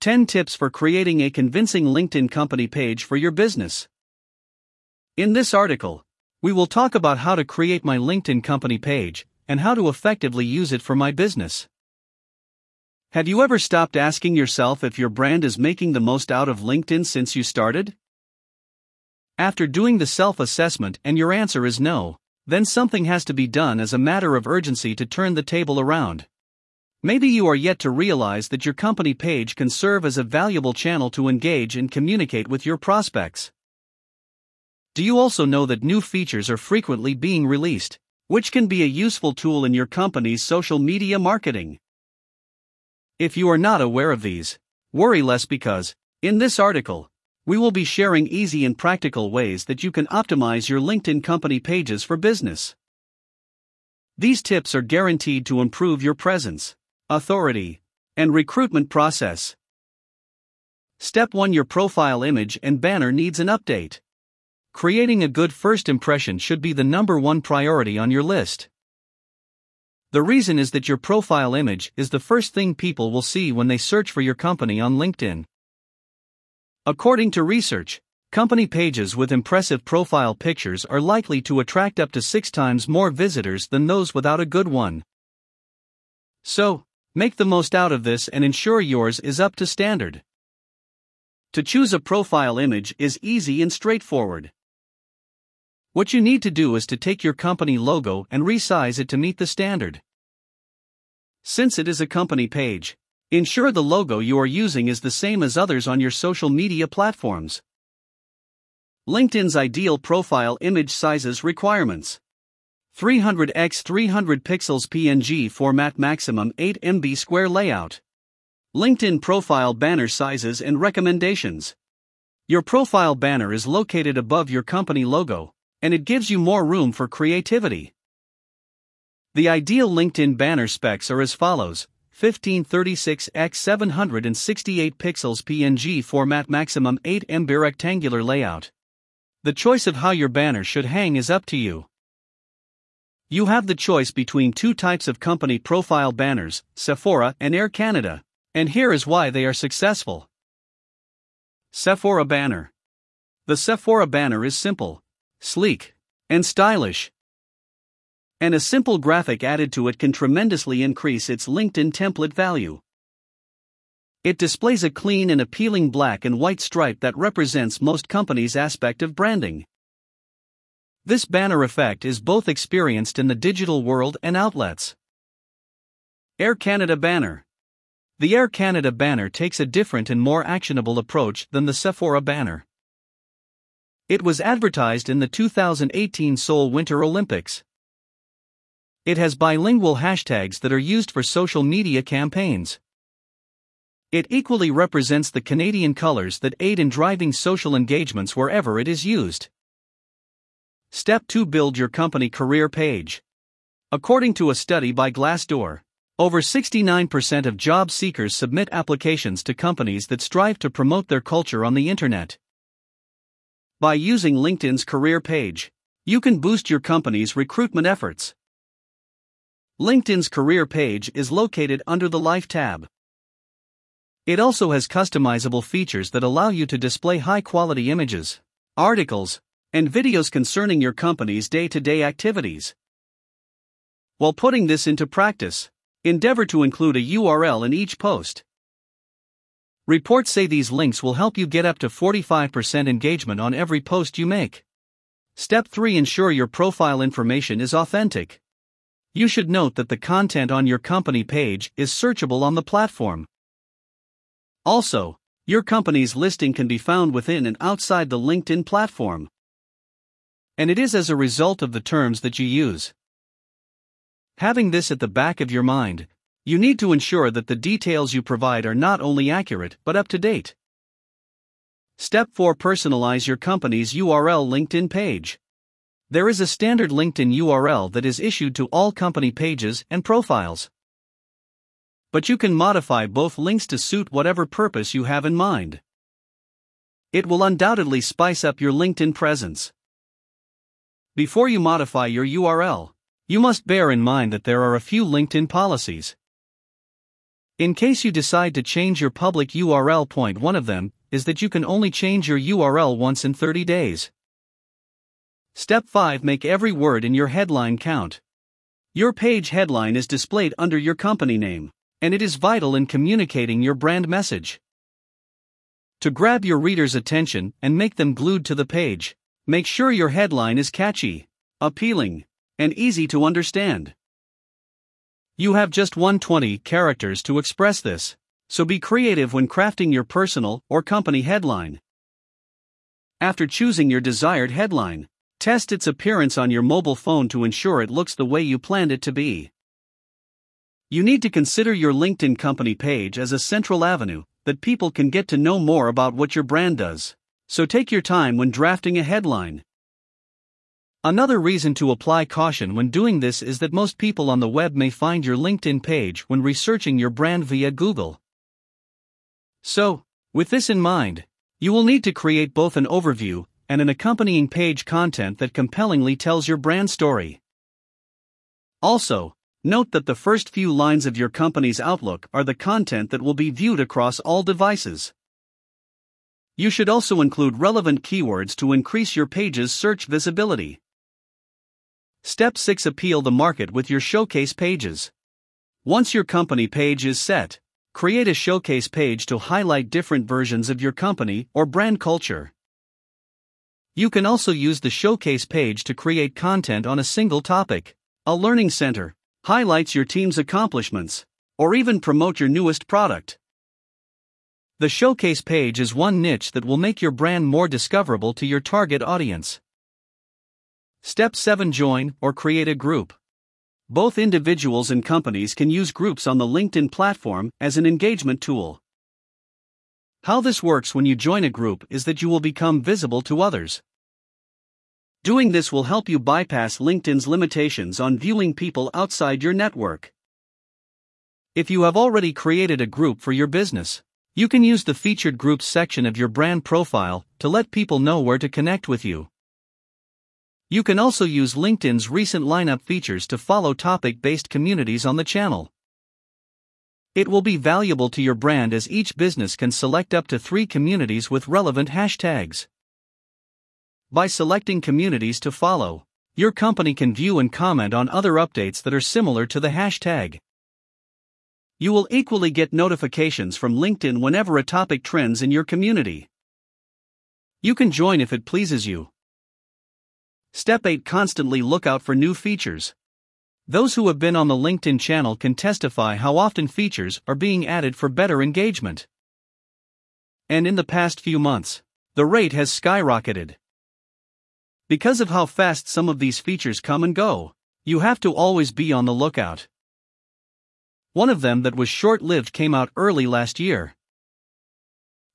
10 Tips for Creating a Convincing LinkedIn Company Page for Your Business. In this article, we will talk about how to create my LinkedIn company page and how to effectively use it for my business. Have you ever stopped asking yourself if your brand is making the most out of LinkedIn since you started? After doing the self assessment and your answer is no, then something has to be done as a matter of urgency to turn the table around. Maybe you are yet to realize that your company page can serve as a valuable channel to engage and communicate with your prospects. Do you also know that new features are frequently being released, which can be a useful tool in your company's social media marketing? If you are not aware of these, worry less because, in this article, we will be sharing easy and practical ways that you can optimize your LinkedIn company pages for business. These tips are guaranteed to improve your presence authority, and recruitment process. Step 1 Your profile image and banner needs an update. Creating a good first impression should be the number one priority on your list. The reason is that your profile image is the first thing people will see when they search for your company on LinkedIn. According to research, company pages with impressive profile pictures are likely to attract up to six times more visitors than those without a good one. So, Make the most out of this and ensure yours is up to standard. To choose a profile image is easy and straightforward. What you need to do is to take your company logo and resize it to meet the standard. Since it is a company page, ensure the logo you are using is the same as others on your social media platforms. LinkedIn's ideal profile image sizes requirements. 300 x 300 pixels PNG format maximum 8 MB square layout. LinkedIn profile banner sizes and recommendations. Your profile banner is located above your company logo, and it gives you more room for creativity. The ideal LinkedIn banner specs are as follows 1536 x 768 pixels PNG format maximum 8 MB rectangular layout. The choice of how your banner should hang is up to you. You have the choice between two types of company profile banners, Sephora and Air Canada, and here is why they are successful. Sephora banner. The Sephora banner is simple, sleek, and stylish. And a simple graphic added to it can tremendously increase its LinkedIn template value. It displays a clean and appealing black and white stripe that represents most companies' aspect of branding. This banner effect is both experienced in the digital world and outlets. Air Canada banner. The Air Canada banner takes a different and more actionable approach than the Sephora banner. It was advertised in the 2018 Seoul Winter Olympics. It has bilingual hashtags that are used for social media campaigns. It equally represents the Canadian colors that aid in driving social engagements wherever it is used. Step 2 Build your company career page. According to a study by Glassdoor, over 69% of job seekers submit applications to companies that strive to promote their culture on the internet. By using LinkedIn's career page, you can boost your company's recruitment efforts. LinkedIn's career page is located under the Life tab. It also has customizable features that allow you to display high quality images, articles, and videos concerning your company's day to day activities. While putting this into practice, endeavor to include a URL in each post. Reports say these links will help you get up to 45% engagement on every post you make. Step 3 Ensure your profile information is authentic. You should note that the content on your company page is searchable on the platform. Also, your company's listing can be found within and outside the LinkedIn platform and it is as a result of the terms that you use. Having this at the back of your mind, you need to ensure that the details you provide are not only accurate but up to date. Step 4 Personalize your company's URL LinkedIn page. There is a standard LinkedIn URL that is issued to all company pages and profiles. But you can modify both links to suit whatever purpose you have in mind. It will undoubtedly spice up your LinkedIn presence. Before you modify your URL, you must bear in mind that there are a few LinkedIn policies. In case you decide to change your public URL, point one of them is that you can only change your URL once in 30 days. Step 5 Make every word in your headline count. Your page headline is displayed under your company name, and it is vital in communicating your brand message. To grab your reader's attention and make them glued to the page, make sure your headline is catchy, appealing, and easy to understand. You have just 120 characters to express this, so be creative when crafting your personal or company headline. After choosing your desired headline, test its appearance on your mobile phone to ensure it looks the way you planned it to be. You need to consider your LinkedIn company page as a central avenue that people can get to know more about what your brand does, so take your time when drafting a headline. Another reason to apply caution when doing this is that most people on the web may find your LinkedIn page when researching your brand via Google. So, with this in mind, you will need to create both an overview and an accompanying page content that compellingly tells your brand story. Also, note that the first few lines of your company's outlook are the content that will be viewed across all devices. You should also include relevant keywords to increase your page's search visibility. Step 6 Appeal the market with your showcase pages. Once your company page is set, create a showcase page to highlight different versions of your company or brand culture. You can also use the showcase page to create content on a single topic. A learning center highlights your team's accomplishments, or even promote your newest product. The showcase page is one niche that will make your brand more discoverable to your target audience. Step 7 Join or create a group. Both individuals and companies can use groups on the LinkedIn platform as an engagement tool. How this works when you join a group is that you will become visible to others. Doing this will help you bypass LinkedIn's limitations on viewing people outside your network. If you have already created a group for your business, you can use the featured groups section of your brand profile to let people know where to connect with you. You can also use LinkedIn's recent lineup features to follow topic based communities on the channel. It will be valuable to your brand as each business can select up to three communities with relevant hashtags. By selecting communities to follow, your company can view and comment on other updates that are similar to the hashtag. You will equally get notifications from LinkedIn whenever a topic trends in your community. You can join if it pleases you. Step 8 Constantly look out for new features. Those who have been on the LinkedIn channel can testify how often features are being added for better engagement. And in the past few months, the rate has skyrocketed. Because of how fast some of these features come and go, you have to always be on the lookout. One of them that was short lived came out early last year.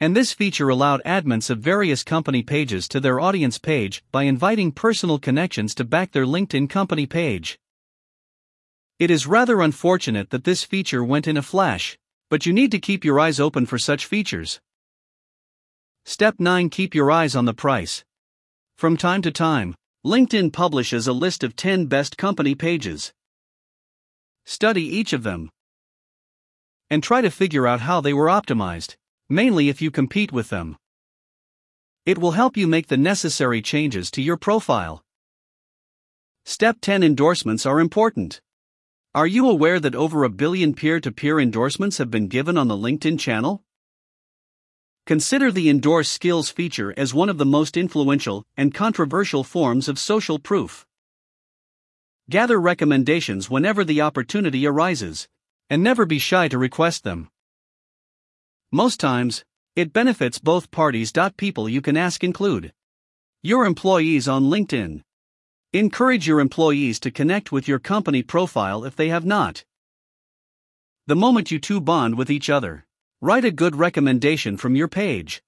And this feature allowed admins of various company pages to their audience page by inviting personal connections to back their LinkedIn company page. It is rather unfortunate that this feature went in a flash, but you need to keep your eyes open for such features. Step 9 Keep your eyes on the price. From time to time, LinkedIn publishes a list of 10 best company pages. Study each of them and try to figure out how they were optimized mainly if you compete with them. It will help you make the necessary changes to your profile. Step 10 Endorsements are important. Are you aware that over a billion peer to peer endorsements have been given on the LinkedIn channel? Consider the Endorse Skills feature as one of the most influential and controversial forms of social proof. Gather recommendations whenever the opportunity arises, and never be shy to request them. Most times, it benefits both parties. People you can ask include your employees on LinkedIn. Encourage your employees to connect with your company profile if they have not. The moment you two bond with each other, write a good recommendation from your page.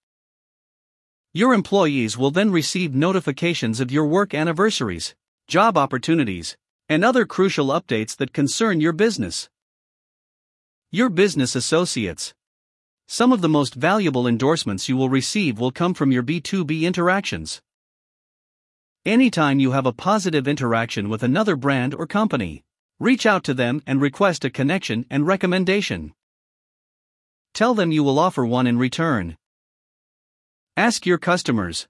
Your employees will then receive notifications of your work anniversaries, job opportunities, and other crucial updates that concern your business. Your business associates. Some of the most valuable endorsements you will receive will come from your B2B interactions. Anytime you have a positive interaction with another brand or company, reach out to them and request a connection and recommendation. tell them you will offer one in return. Ask your customers.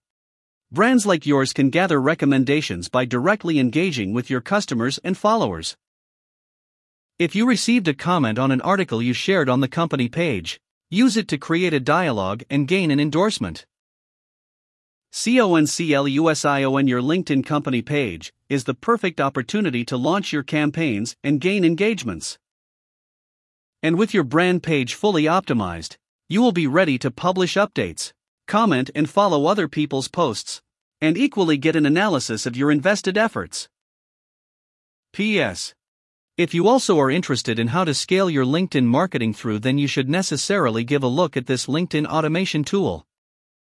Brands like yours can gather recommendations by directly engaging with your customers and followers. If you received a comment on an article you shared on the company page, use it to create a dialogue and gain an endorsement. CONCLUSION Your LinkedIn company page is the perfect opportunity to launch your campaigns and gain engagements. And with your brand page fully optimized, you will be ready to publish updates, comment, and follow other people's posts, and equally get an analysis of your invested efforts. P.S. If you also are interested in how to scale your LinkedIn marketing through, then you should necessarily give a look at this LinkedIn automation tool.